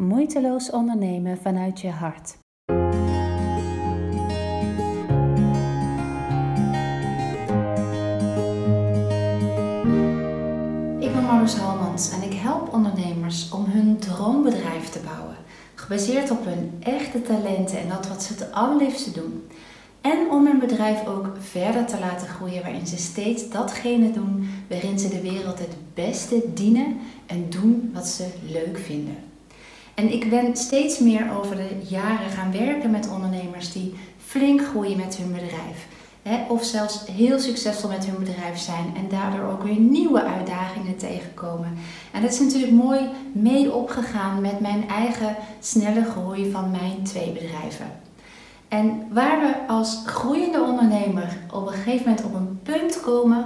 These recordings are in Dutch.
Moeiteloos ondernemen vanuit je hart. Ik ben Marloes Halmans en ik help ondernemers om hun droombedrijf te bouwen. Gebaseerd op hun echte talenten en dat wat ze het allerliefste doen. En om hun bedrijf ook verder te laten groeien waarin ze steeds datgene doen waarin ze de wereld het beste dienen en doen wat ze leuk vinden. En ik ben steeds meer over de jaren gaan werken met ondernemers die flink groeien met hun bedrijf. Of zelfs heel succesvol met hun bedrijf zijn en daardoor ook weer nieuwe uitdagingen tegenkomen. En dat is natuurlijk mooi mee opgegaan met mijn eigen snelle groei van mijn twee bedrijven. En waar we als groeiende ondernemer op een gegeven moment op een punt komen,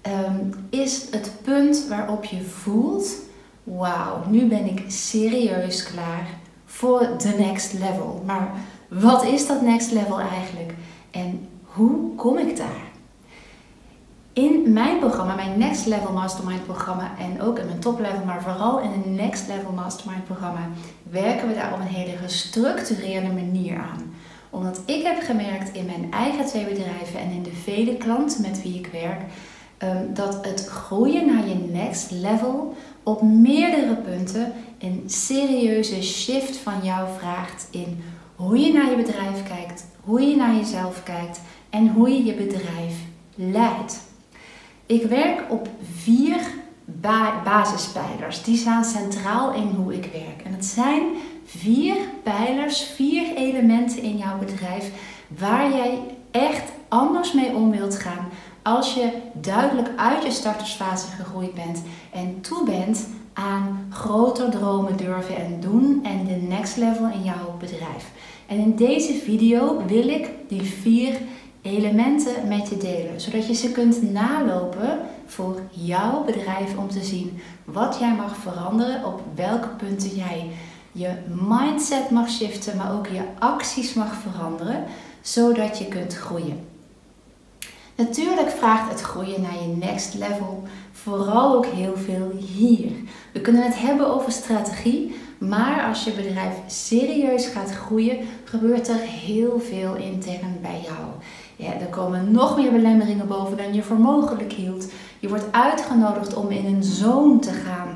ehm, is het punt waarop je voelt wauw, nu ben ik serieus klaar voor de next level. Maar wat is dat next level eigenlijk? En hoe kom ik daar? In mijn programma, mijn Next Level Mastermind programma en ook in mijn top level, maar vooral in een Next Level Mastermind programma, werken we daar op een hele gestructureerde manier aan. Omdat ik heb gemerkt in mijn eigen twee bedrijven en in de vele klanten met wie ik werk, ehm, dat het groeien next level op meerdere punten een serieuze shift van jou vraagt in hoe je naar je bedrijf kijkt, hoe je naar jezelf kijkt en hoe je je bedrijf leidt. Ik werk op vier ba basispijlers. Die staan centraal in hoe ik werk. En het zijn vier pijlers, vier elementen in jouw bedrijf waar jij echt anders mee om wilt gaan als je duidelijk uit je startersfase gegroeid bent en toe bent aan groter dromen durven en doen en de next level in jouw bedrijf. En in deze video wil ik die vier elementen met je delen, zodat je ze kunt nalopen voor jouw bedrijf om te zien wat jij mag veranderen, op welke punten jij je mindset mag shiften, maar ook je acties mag veranderen, zodat je kunt groeien. Natuurlijk vraagt het groeien naar je next level vooral ook heel veel hier. We kunnen het hebben over strategie, maar als je bedrijf serieus gaat groeien, gebeurt er heel veel intern bij jou. Ja, er komen nog meer belemmeringen boven dan je voor mogelijk hield. Je wordt uitgenodigd om in een zone te gaan.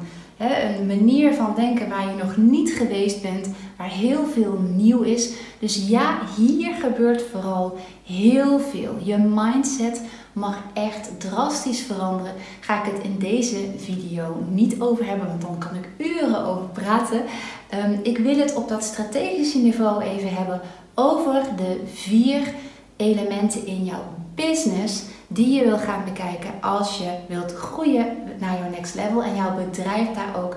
een manier van denken waar je nog niet geweest bent, heel veel nieuw is. Dus ja, hier gebeurt vooral heel veel. Je mindset mag echt drastisch veranderen. Ga ik het in deze video niet over hebben, want dan kan ik uren over praten. Ehm, ik wil het op dat strategische niveau even hebben over de vier elementen in jouw business die je wil gaan bekijken als je wilt groeien naar jouw next level en jouw bedrijf daar ook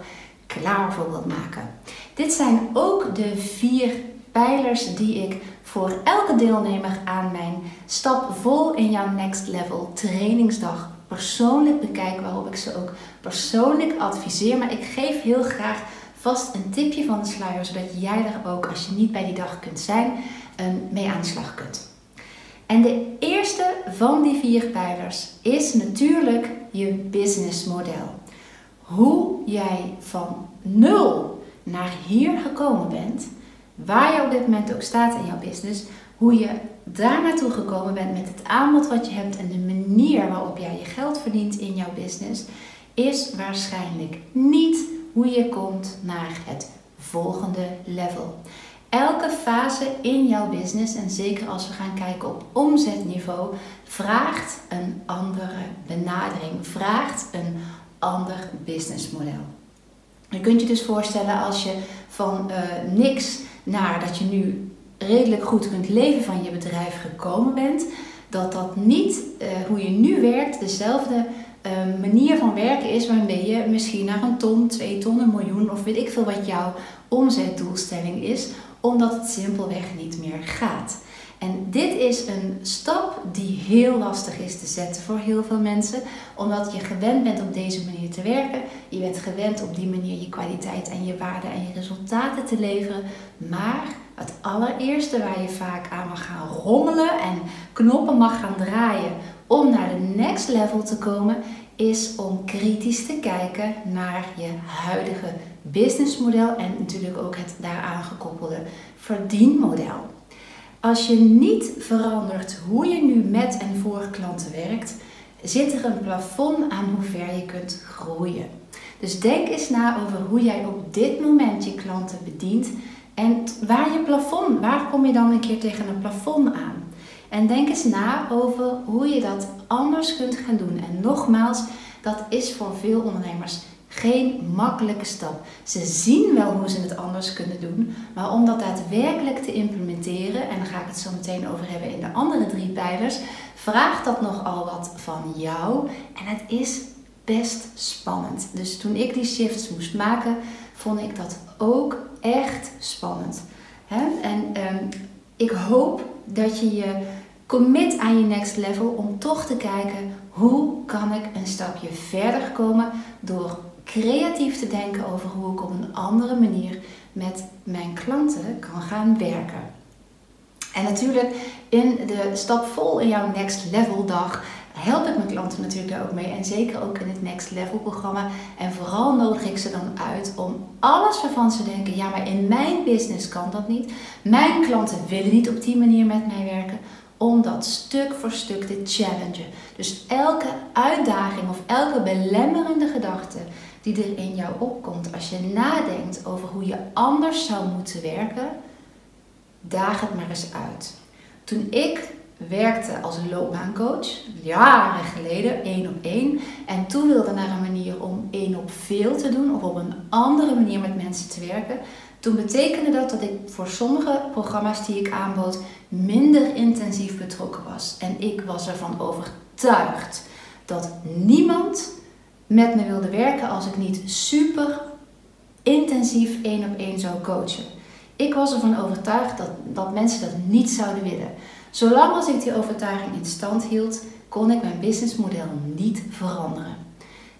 klaar voor maken. Dit zijn ook de vier pijlers die ik voor elke deelnemer aan mijn Stap Vol in jouw Next Level trainingsdag persoonlijk bekijk, waarop ik ze ook persoonlijk adviseer. Maar ik geef heel graag vast een tipje van de sluier, zodat jij er ook, als je niet bij die dag kunt zijn, ehm, mee aan de slag kunt. En de eerste van die vier pijlers is natuurlijk je businessmodel. Hoe jij van nul naar hier gekomen bent waar je op dit moment ook staat in jouw business, hoe je daar naartoe gekomen bent met het aanbod wat je hebt en de manier waarop jij je geld verdient in jouw business, is waarschijnlijk niet hoe je komt naar het volgende level. Elke fase in jouw business, en zeker als we gaan kijken op omzetniveau, vraagt een andere benadering, vraagt een ander businessmodel. Je kunt je dus voorstellen als je van uh, niks naar dat je nu redelijk goed kunt leven van je bedrijf gekomen bent, dat dat niet uh, hoe je nu werkt dezelfde uh, manier van werken is waarmee je misschien naar een ton, twee ton, een miljoen of weet ik veel wat jouw omzetdoelstelling is, omdat het simpelweg niet meer gaat. En dit is een stap die heel lastig is te zetten voor heel veel mensen, omdat je gewend bent op deze manier te werken. Je bent gewend op die manier je kwaliteit en je waarde en je resultaten te leveren. Maar het allereerste waar je vaak aan mag gaan rommelen en knoppen mag gaan draaien om naar de next level te komen, is om kritisch te kijken naar je huidige businessmodel en natuurlijk ook het daaraan gekoppelde verdienmodel. Als je niet verandert hoe je nu met en voor klanten werkt, zit er een plafond aan hoe ver je kunt groeien. Dus denk eens na over hoe jij op dit moment je klanten bedient en waar je plafond, waar kom je dan een keer tegen een plafond aan? En denk eens na over hoe je dat anders kunt gaan doen. En nogmaals, dat is voor veel ondernemers geen makkelijke stap. Ze zien wel hoe ze het anders kunnen doen, maar om dat daadwerkelijk te implementeren, en daar ga ik het zo meteen over hebben in de andere drie pijlers, vraagt dat nogal wat van jou. En het is best spannend. Dus toen ik die shifts moest maken, vond ik dat ook echt spannend. En ehm, ik hoop dat je je commit aan je next level om toch te kijken hoe kan ik een stapje verder komen door creatief te denken over hoe ik op een andere manier met mijn klanten kan gaan werken. En natuurlijk in de stap vol in jouw next level dag help ik mijn klanten natuurlijk daar ook mee. En zeker ook in het Next Level programma. En vooral nodig ik ze dan uit om alles waarvan ze denken: ja, maar in mijn business kan dat niet. Mijn klanten willen niet op die manier met mij werken. Om dat stuk voor stuk te challengen. Dus elke uitdaging of elke belemmerende gedachte die er in jou opkomt als je nadenkt over hoe je anders zou moeten werken, daag het maar eens uit. Toen ik werkte als loopbaancoach, jaren geleden, één op één. En toen wilde naar een manier om één op veel te doen of op een andere manier met mensen te werken. Toen betekende dat dat ik voor sommige programma's die ik aanbood minder intensief betrokken was. En ik was ervan overtuigd dat niemand met me wilde werken als ik niet super intensief één op één zou coachen. Ik was ervan overtuigd dat, dat mensen dat niet zouden willen. Zolang als ik die overtuiging in stand hield, kon ik mijn businessmodel niet veranderen.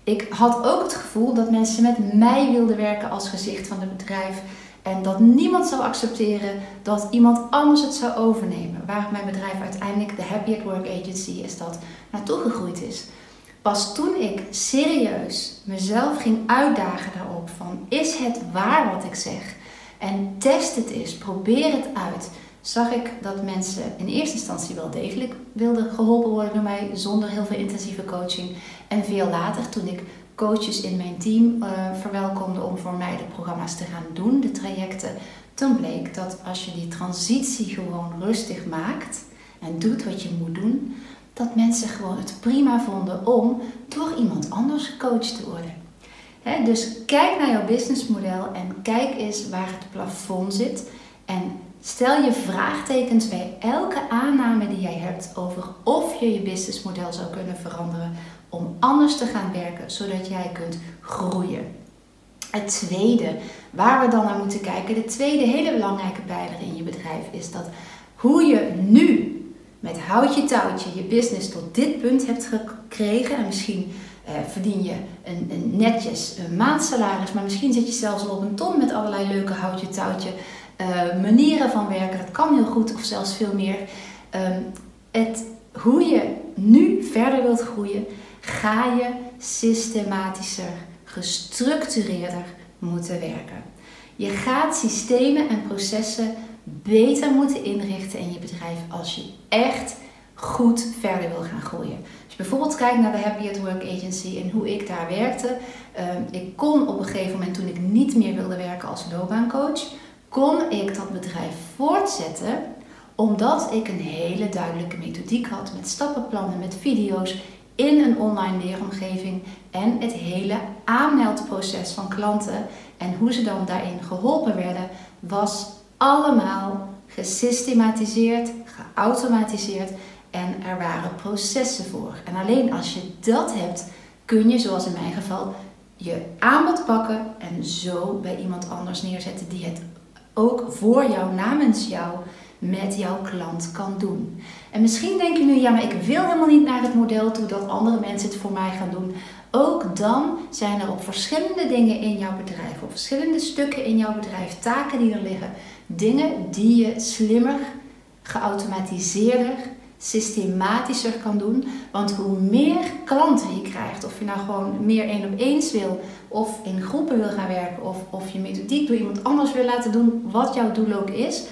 Ik had ook het gevoel dat mensen met mij wilden werken als gezicht van het bedrijf en dat niemand zou accepteren dat iemand anders het zou overnemen. Waar mijn bedrijf uiteindelijk, de Happy at Work Agency, is dat naartoe gegroeid is. Pas toen ik serieus mezelf ging uitdagen daarop van is het waar wat ik zeg? En test het eens, probeer het uit zag ik dat mensen in eerste instantie wel degelijk wilden geholpen worden door mij zonder heel veel intensieve coaching. En veel later, toen ik coaches in mijn team uh, verwelkomde om voor mij de programma's te gaan doen, de trajecten, toen bleek dat als je die transitie gewoon rustig maakt en doet wat je moet doen, dat mensen gewoon het prima vonden om door iemand anders gecoacht te worden. dus kijk naar jouw businessmodel en kijk eens waar het plafond zit. En Stel je vraagtekens bij elke aanname die jij hebt over of je je businessmodel zou kunnen veranderen om anders te gaan werken, zodat jij kunt groeien. Het tweede, waar we dan naar moeten kijken, de tweede hele belangrijke pijler in je bedrijf is dat hoe je nu met houtje touwtje je business tot dit punt hebt gekregen en misschien eh, verdien je een, een netjes een maandsalaris, maar misschien zit je zelfs al op een ton met allerlei leuke houtje touwtje uh, manieren van werken. Dat kan heel goed of zelfs veel meer. Ehm, het, hoe je nu verder wilt groeien, ga je systematischer, gestructureerder moeten werken. Je gaat systemen en processen beter moeten inrichten in je bedrijf als je echt goed verder wil gaan groeien. Als je bijvoorbeeld kijkt naar de Happy at Work Agency en hoe ik daar werkte. Ehm, ik kon op een gegeven moment toen ik niet meer wilde werken als loopbaancoach, kon ik dat bedrijf voortzetten omdat ik een hele duidelijke methodiek had met stappenplannen, met video's in een online leeromgeving en het hele aanmeldproces van klanten en hoe ze dan daarin geholpen werden, was allemaal gesystematiseerd, geautomatiseerd en er waren processen voor. En alleen als je dat hebt, kun je, zoals in mijn geval, je aanbod pakken en zo bij iemand anders neerzetten die het ook voor jou, namens jou, met jouw klant kan doen. En misschien denk je nu, ja, maar ik wil helemaal niet naar het model toe dat andere mensen het voor mij gaan doen. Ook dan zijn er op verschillende dingen in jouw bedrijf, op verschillende stukken in jouw bedrijf, taken die er liggen, dingen die je slimmer, geautomatiseerder, systematischer kan doen. Want hoe meer klanten je krijgt, of je nou gewoon meer één op eens wil, of in groepen wil gaan werken, of, of je methodiek door iemand anders wil laten doen, wat jouw doel ook is,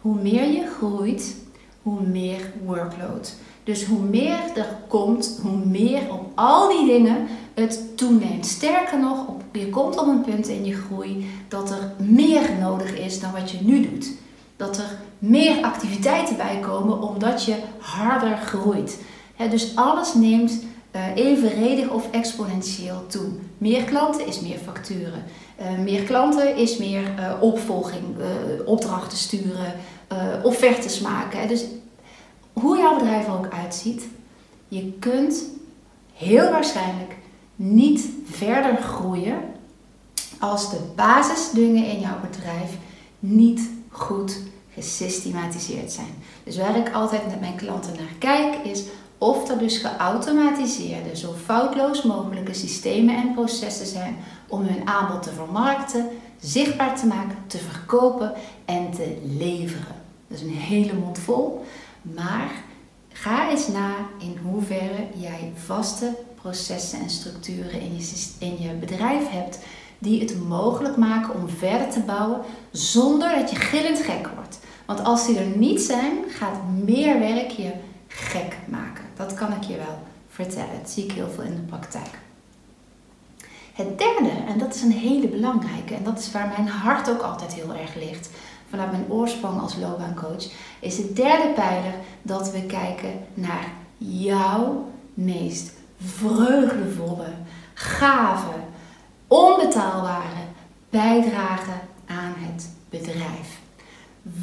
hoe meer je groeit, hoe meer workload. Dus hoe meer er komt, hoe meer op al die dingen het toeneemt. Sterker nog, je komt op een punt in je groei dat er meer nodig is dan wat je nu doet. Dat er meer activiteiten bij komen omdat je harder groeit. dus alles neemt uh, evenredig of exponentieel toe. Meer klanten is meer facturen. Uh, meer klanten is meer uh, opvolging, opdrachten sturen, offertes maken. Dus hoe jouw bedrijf ook uitziet, je kunt heel waarschijnlijk niet verder groeien als de basisdingen in jouw bedrijf niet goed gesystematiseerd zijn. Dus waar ik altijd met mijn klanten naar kijk is of er dus geautomatiseerde, zo foutloos mogelijke systemen en processen zijn om hun aanbod te vermarkten, zichtbaar te maken, te verkopen en te leveren. Dat is een hele mond vol, maar ga eens na in hoeverre jij vaste processen en structuren in je, in je bedrijf hebt die het mogelijk maken om verder te bouwen zonder dat je gillend gek wordt. Want als die er niet zijn, gaat meer werk je gek maken. Dat kan ik je wel vertellen. Dat zie ik heel veel in de praktijk. Het derde, en dat is een hele belangrijke, en dat is waar mijn hart ook altijd heel erg ligt, vanuit mijn oorsprong als loopbaancoach, is de derde pijler dat we kijken naar jouw meest vreugdevolle, gave, onbetaalbare bijdrage aan het bedrijf.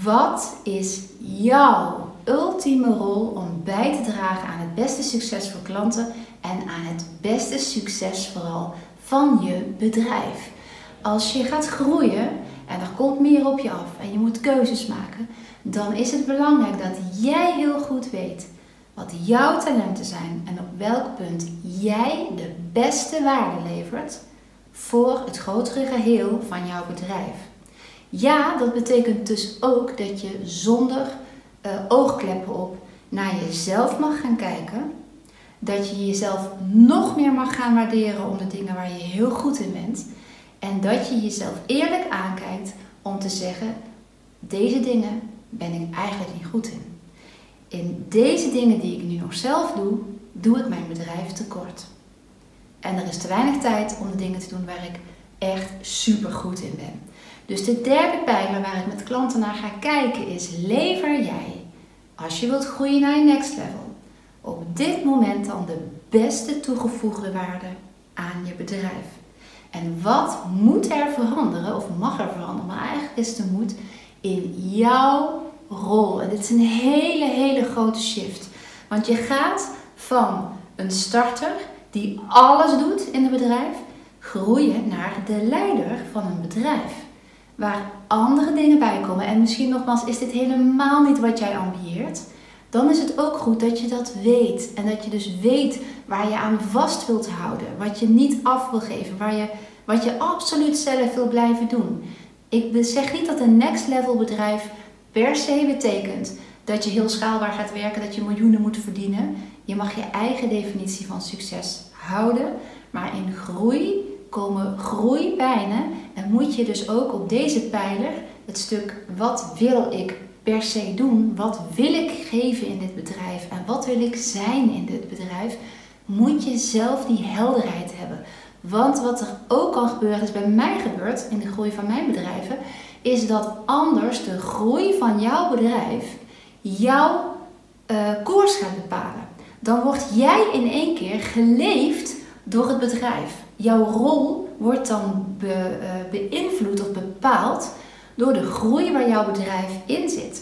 Wat is jouw ultieme rol om bij te dragen aan het beste succes voor klanten en aan het beste succes vooral van je bedrijf? Als je gaat groeien en er komt meer op je af en je moet keuzes maken, dan is het belangrijk dat jij heel goed weet wat jouw talenten zijn en op welk punt jij de beste waarde levert voor het grotere geheel van jouw bedrijf. Ja, dat betekent dus ook dat je zonder uh, oogkleppen op naar jezelf mag gaan kijken. Dat je jezelf nog meer mag gaan waarderen om de dingen waar je heel goed in bent. En dat je jezelf eerlijk aankijkt om te zeggen: deze dingen ben ik eigenlijk niet goed in. In deze dingen die ik nu nog zelf doe, doe ik mijn bedrijf tekort. En er is te weinig tijd om de dingen te doen waar ik echt super goed in ben. Dus de derde pijler waar ik met klanten naar ga kijken is: lever jij, als je wilt groeien naar je next level, op dit moment dan de beste toegevoegde waarde aan je bedrijf? En wat moet er veranderen, of mag er veranderen, maar eigenlijk is de moed in jouw rol. En dit is een hele, hele grote shift. Want je gaat van een starter die alles doet in het bedrijf, groeien naar de leider van een bedrijf waar andere dingen bij komen. En misschien nogmaals, is dit helemaal niet wat jij ambieert. Dan is het ook goed dat je dat weet. En dat je dus weet waar je aan vast wilt houden. Wat je niet af wil geven. Waar je, wat je absoluut zelf wil blijven doen. Ik zeg niet dat een next level bedrijf per se betekent dat je heel schaalbaar gaat werken, dat je miljoenen moet verdienen. Je mag je eigen definitie van succes houden. Maar in groei komen groeipijnen en moet je dus ook op deze pijler het stuk wat wil ik per se doen, wat wil ik geven in dit bedrijf en wat wil ik zijn in dit bedrijf, moet je zelf die helderheid hebben. Want wat er ook kan gebeuren, is bij mij gebeurd in de groei van mijn bedrijven, is dat anders de groei van jouw bedrijf jouw uh, koers gaat bepalen. Dan word jij in één keer geleefd door het bedrijf. Jouw rol wordt dan be, uh, beïnvloed of bepaald door de groei waar jouw bedrijf in zit.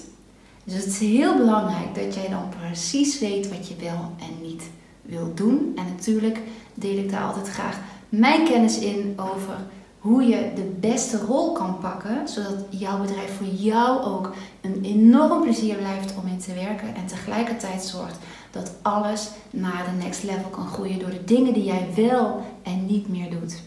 Dus het is heel belangrijk dat jij dan precies weet wat je wel en niet wil doen. En natuurlijk deel ik daar altijd graag mijn kennis in over hoe je de beste rol kan pakken, zodat jouw bedrijf voor jou ook een enorm plezier blijft om in te werken en tegelijkertijd zorgt dat alles naar de next level kan groeien door de dingen die jij wel en niet meer doet.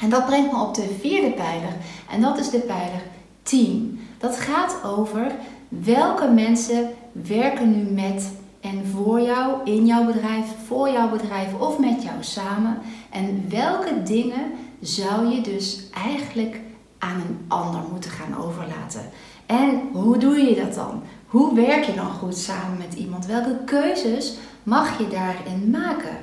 En dat brengt me op de vierde pijler en dat is de pijler team. Dat gaat over welke mensen werken nu met en voor jou, in jouw bedrijf, voor jouw bedrijf of met jou samen? En welke dingen zou je dus eigenlijk aan een ander moeten gaan overlaten? En hoe doe je dat dan? Hoe werk je dan goed samen met iemand? Welke keuzes mag je daarin maken?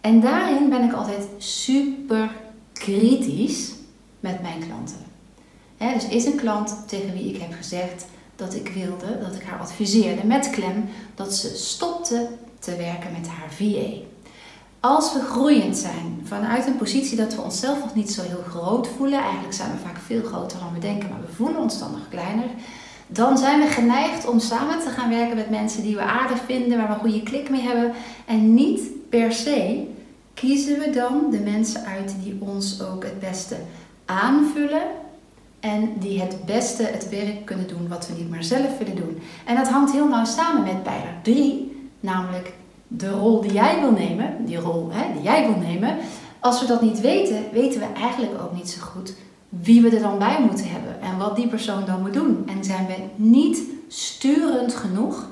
En daarin ben ik altijd super kritisch met mijn klanten. dus is een klant tegen wie ik heb gezegd dat ik wilde, dat ik haar adviseerde met klem, dat ze stopte te werken met haar VA. Als we groeiend zijn vanuit een positie dat we onszelf nog niet zo heel groot voelen, eigenlijk zijn we vaak veel groter dan we denken, maar we voelen ons dan nog kleiner, dan zijn we geneigd om samen te gaan werken met mensen die we aardig vinden, waar we een goede klik mee hebben. En niet per se kiezen we dan de mensen uit die ons ook het beste aanvullen en die het beste het werk kunnen doen wat we niet meer zelf willen doen. En dat hangt heel nauw samen met pijler 3, namelijk de rol die jij wil nemen, die rol hè, die jij wil nemen. Als we dat niet weten, weten we eigenlijk ook niet zo goed wie we er dan bij moeten hebben en wat die persoon dan moet doen. En zijn we niet sturend genoeg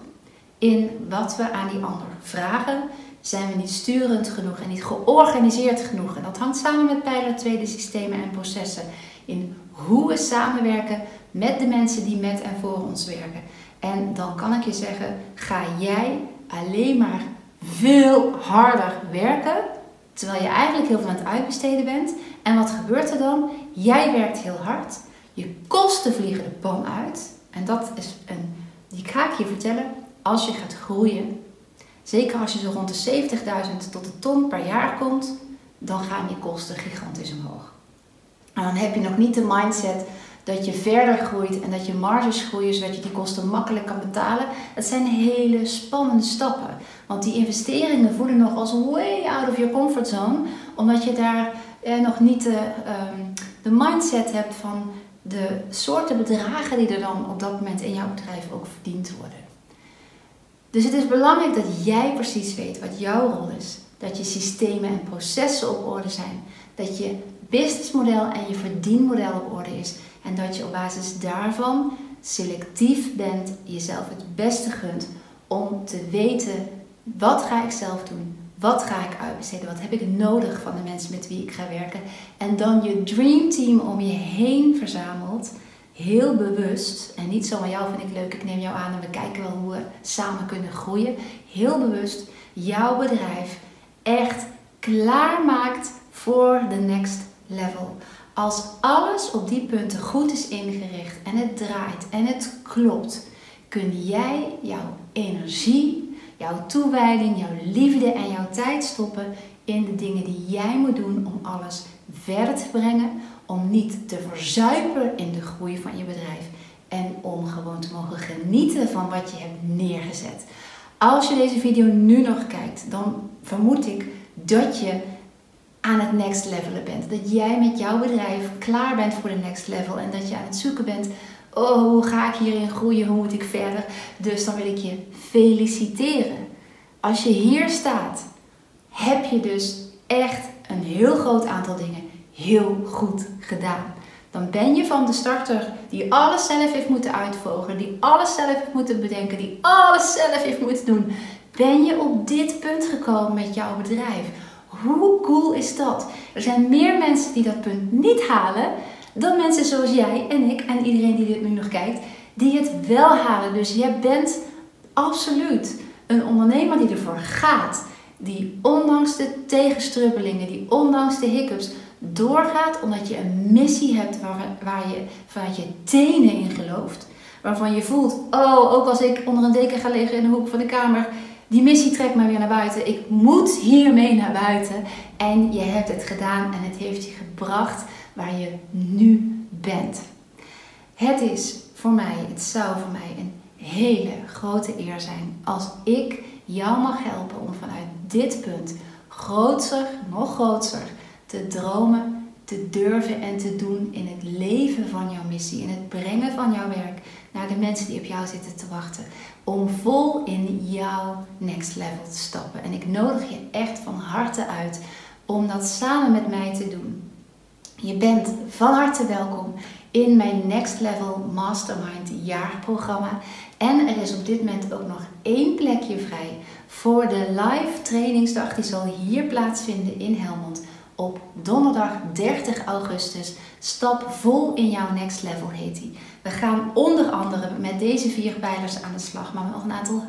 in wat we aan die ander vragen, zijn we niet sturend genoeg en niet georganiseerd genoeg. En dat hangt samen met pijler 2, de systemen en processen. In hoe we samenwerken met de mensen die met en voor ons werken. En dan kan ik je zeggen, ga jij alleen maar veel harder werken, terwijl je eigenlijk heel veel aan het uitbesteden bent. En wat gebeurt er dan? Jij werkt heel hard, je kosten vliegen de pan uit. En dat is een, die ga ik je vertellen, als je gaat groeien, zeker als je zo rond de 70.000 tot de ton per jaar komt, dan gaan je kosten gigantisch omhoog. En dan heb je nog niet de mindset dat je verder groeit en dat je marges groeien zodat je die kosten makkelijk kan betalen. Dat zijn hele spannende stappen. Want die investeringen voelen nog als way out of your comfort zone, omdat je daar eh, nog niet de, ehm, de mindset hebt van de soorten bedragen die er dan op dat moment in jouw bedrijf ook verdiend worden. Dus het is belangrijk dat jij precies weet wat jouw rol is. Dat je systemen en processen op orde zijn. Dat je businessmodel en je verdienmodel op orde is. En dat je op basis daarvan selectief bent, jezelf het beste gunt om te weten wat ga ik zelf doen, wat ga ik uitbesteden, wat heb ik nodig van de mensen met wie ik ga werken. En dan je dream team om je heen verzamelt, heel bewust. En niet zomaar jou vind ik leuk, ik neem jou aan en we kijken wel hoe we samen kunnen groeien. Heel bewust jouw bedrijf echt klaarmaakt voor de next level. Als alles op die punten goed is ingericht en het draait en het klopt, kun jij jouw energie, jouw toewijding, jouw liefde en jouw tijd stoppen in de dingen die jij moet doen om alles verder te brengen, om niet te verzuipen in de groei van je bedrijf en om gewoon te mogen genieten van wat je hebt neergezet. Als je deze video nu nog kijkt, dan vermoed ik dat je aan het next levelen bent. Dat jij met jouw bedrijf klaar bent voor de next level en dat je aan het zoeken bent. Oh, hoe ga ik hierin groeien? Hoe moet ik verder? Dus dan wil ik je feliciteren. Als je hier staat, heb je dus echt een heel groot aantal dingen heel goed gedaan. Dan ben je van de starter die alles zelf heeft moeten uitvogelen, die alles zelf heeft moeten bedenken, die alles zelf heeft moeten doen. Ben je op dit punt gekomen met jouw bedrijf? Hoe cool is dat? Er zijn meer mensen die dat punt niet halen dan mensen zoals jij en ik en iedereen die dit nu nog kijkt, die het wel halen. Dus jij bent absoluut een ondernemer die ervoor gaat. Die ondanks de tegenstrubbelingen, die ondanks de hiccups doorgaat omdat je een missie hebt waar, waar je vanuit je tenen in gelooft. Waarvan je voelt, oh, ook als ik onder een deken ga liggen in de hoek van de kamer, die missie trekt mij weer naar buiten. Ik moet hiermee naar buiten. En je hebt het gedaan en het heeft je gebracht waar je nu bent. Het is voor mij, het zou voor mij een hele grote eer zijn als ik jou mag helpen om vanuit dit punt groter, nog groter te dromen, te durven en te doen in het leven van jouw missie, in het brengen van jouw werk naar de mensen die op jou zitten te wachten. Om vol in jouw next level te stappen. En ik nodig je echt van harte uit om dat samen met mij te doen. Je bent van harte welkom in mijn Next Level Mastermind jaarprogramma. En er is op dit moment ook nog één plekje vrij voor de live trainingsdag. Die zal hier plaatsvinden in Helmond op donderdag 30 augustus. Stap vol in jouw next level heet die. We gaan onder andere met deze vier pijlers aan de slag, maar nog een aantal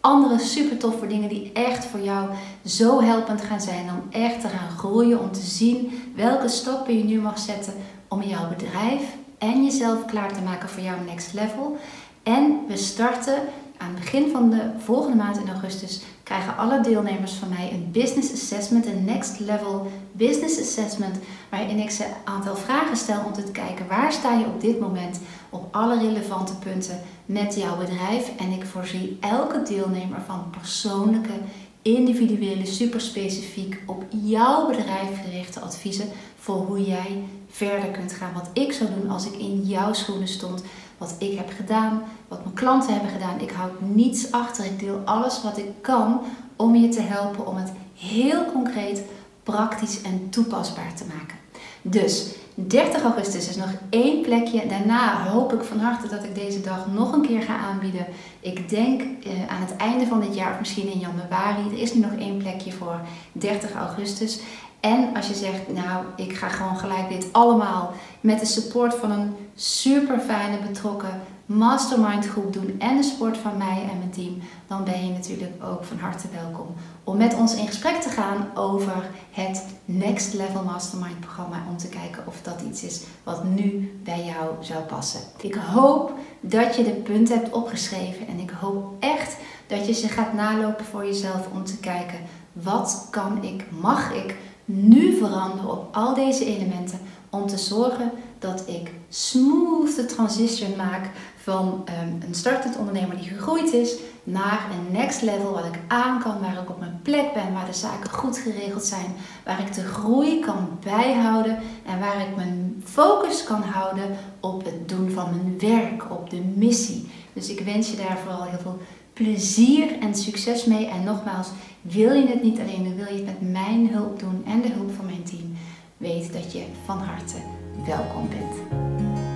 andere super toffe dingen die echt voor jou zo helpend gaan zijn om echt te gaan groeien, om te zien welke stappen je nu mag zetten om jouw bedrijf en jezelf klaar te maken voor jouw next level. En we starten aan het begin van de volgende maand in augustus krijgen alle deelnemers van mij een business assessment, een next level business assessment, waarin ik ze een aantal vragen stel om te kijken waar sta je op dit moment op alle relevante punten met jouw bedrijf. En ik voorzie elke deelnemer van persoonlijke, individuele, super specifiek op jouw bedrijf gerichte adviezen voor hoe jij verder kunt gaan. Wat ik zou doen als ik in jouw schoenen stond wat ik heb gedaan, wat mijn klanten hebben gedaan. Ik houd niets achter. Ik deel alles wat ik kan om je te helpen om het heel concreet, praktisch en toepasbaar te maken. Dus 30 augustus is nog één plekje. Daarna hoop ik van harte dat ik deze dag nog een keer ga aanbieden. Ik denk eh, aan het einde van dit jaar of misschien in januari. Er is nu nog één plekje voor 30 augustus. En als je zegt, nou, ik ga gewoon gelijk dit allemaal met de support van een super fijne, betrokken mastermind groep doen en de support van mij en mijn team, dan ben je natuurlijk ook van harte welkom om met ons in gesprek te gaan over het Next Level Mastermind programma. Om te kijken of dat iets is wat nu bij jou zou passen. Ik hoop dat je de punten hebt opgeschreven en ik hoop echt dat je ze gaat nalopen voor jezelf om te kijken wat kan ik, mag ik nu veranderen op al deze elementen om te zorgen dat ik smooth de transition maak van um, een startend ondernemer die gegroeid is naar een next level wat ik aan kan, waar ik op mijn plek ben, waar de zaken goed geregeld zijn, waar ik de groei kan bijhouden en waar ik mijn focus kan houden op het doen van mijn werk, op de missie. Dus ik wens je daar vooral heel veel plezier en succes mee. En nogmaals, wil je het niet alleen doen, wil je het met mijn hulp doen en de hulp van mijn team, weet dat je van harte welkom bent.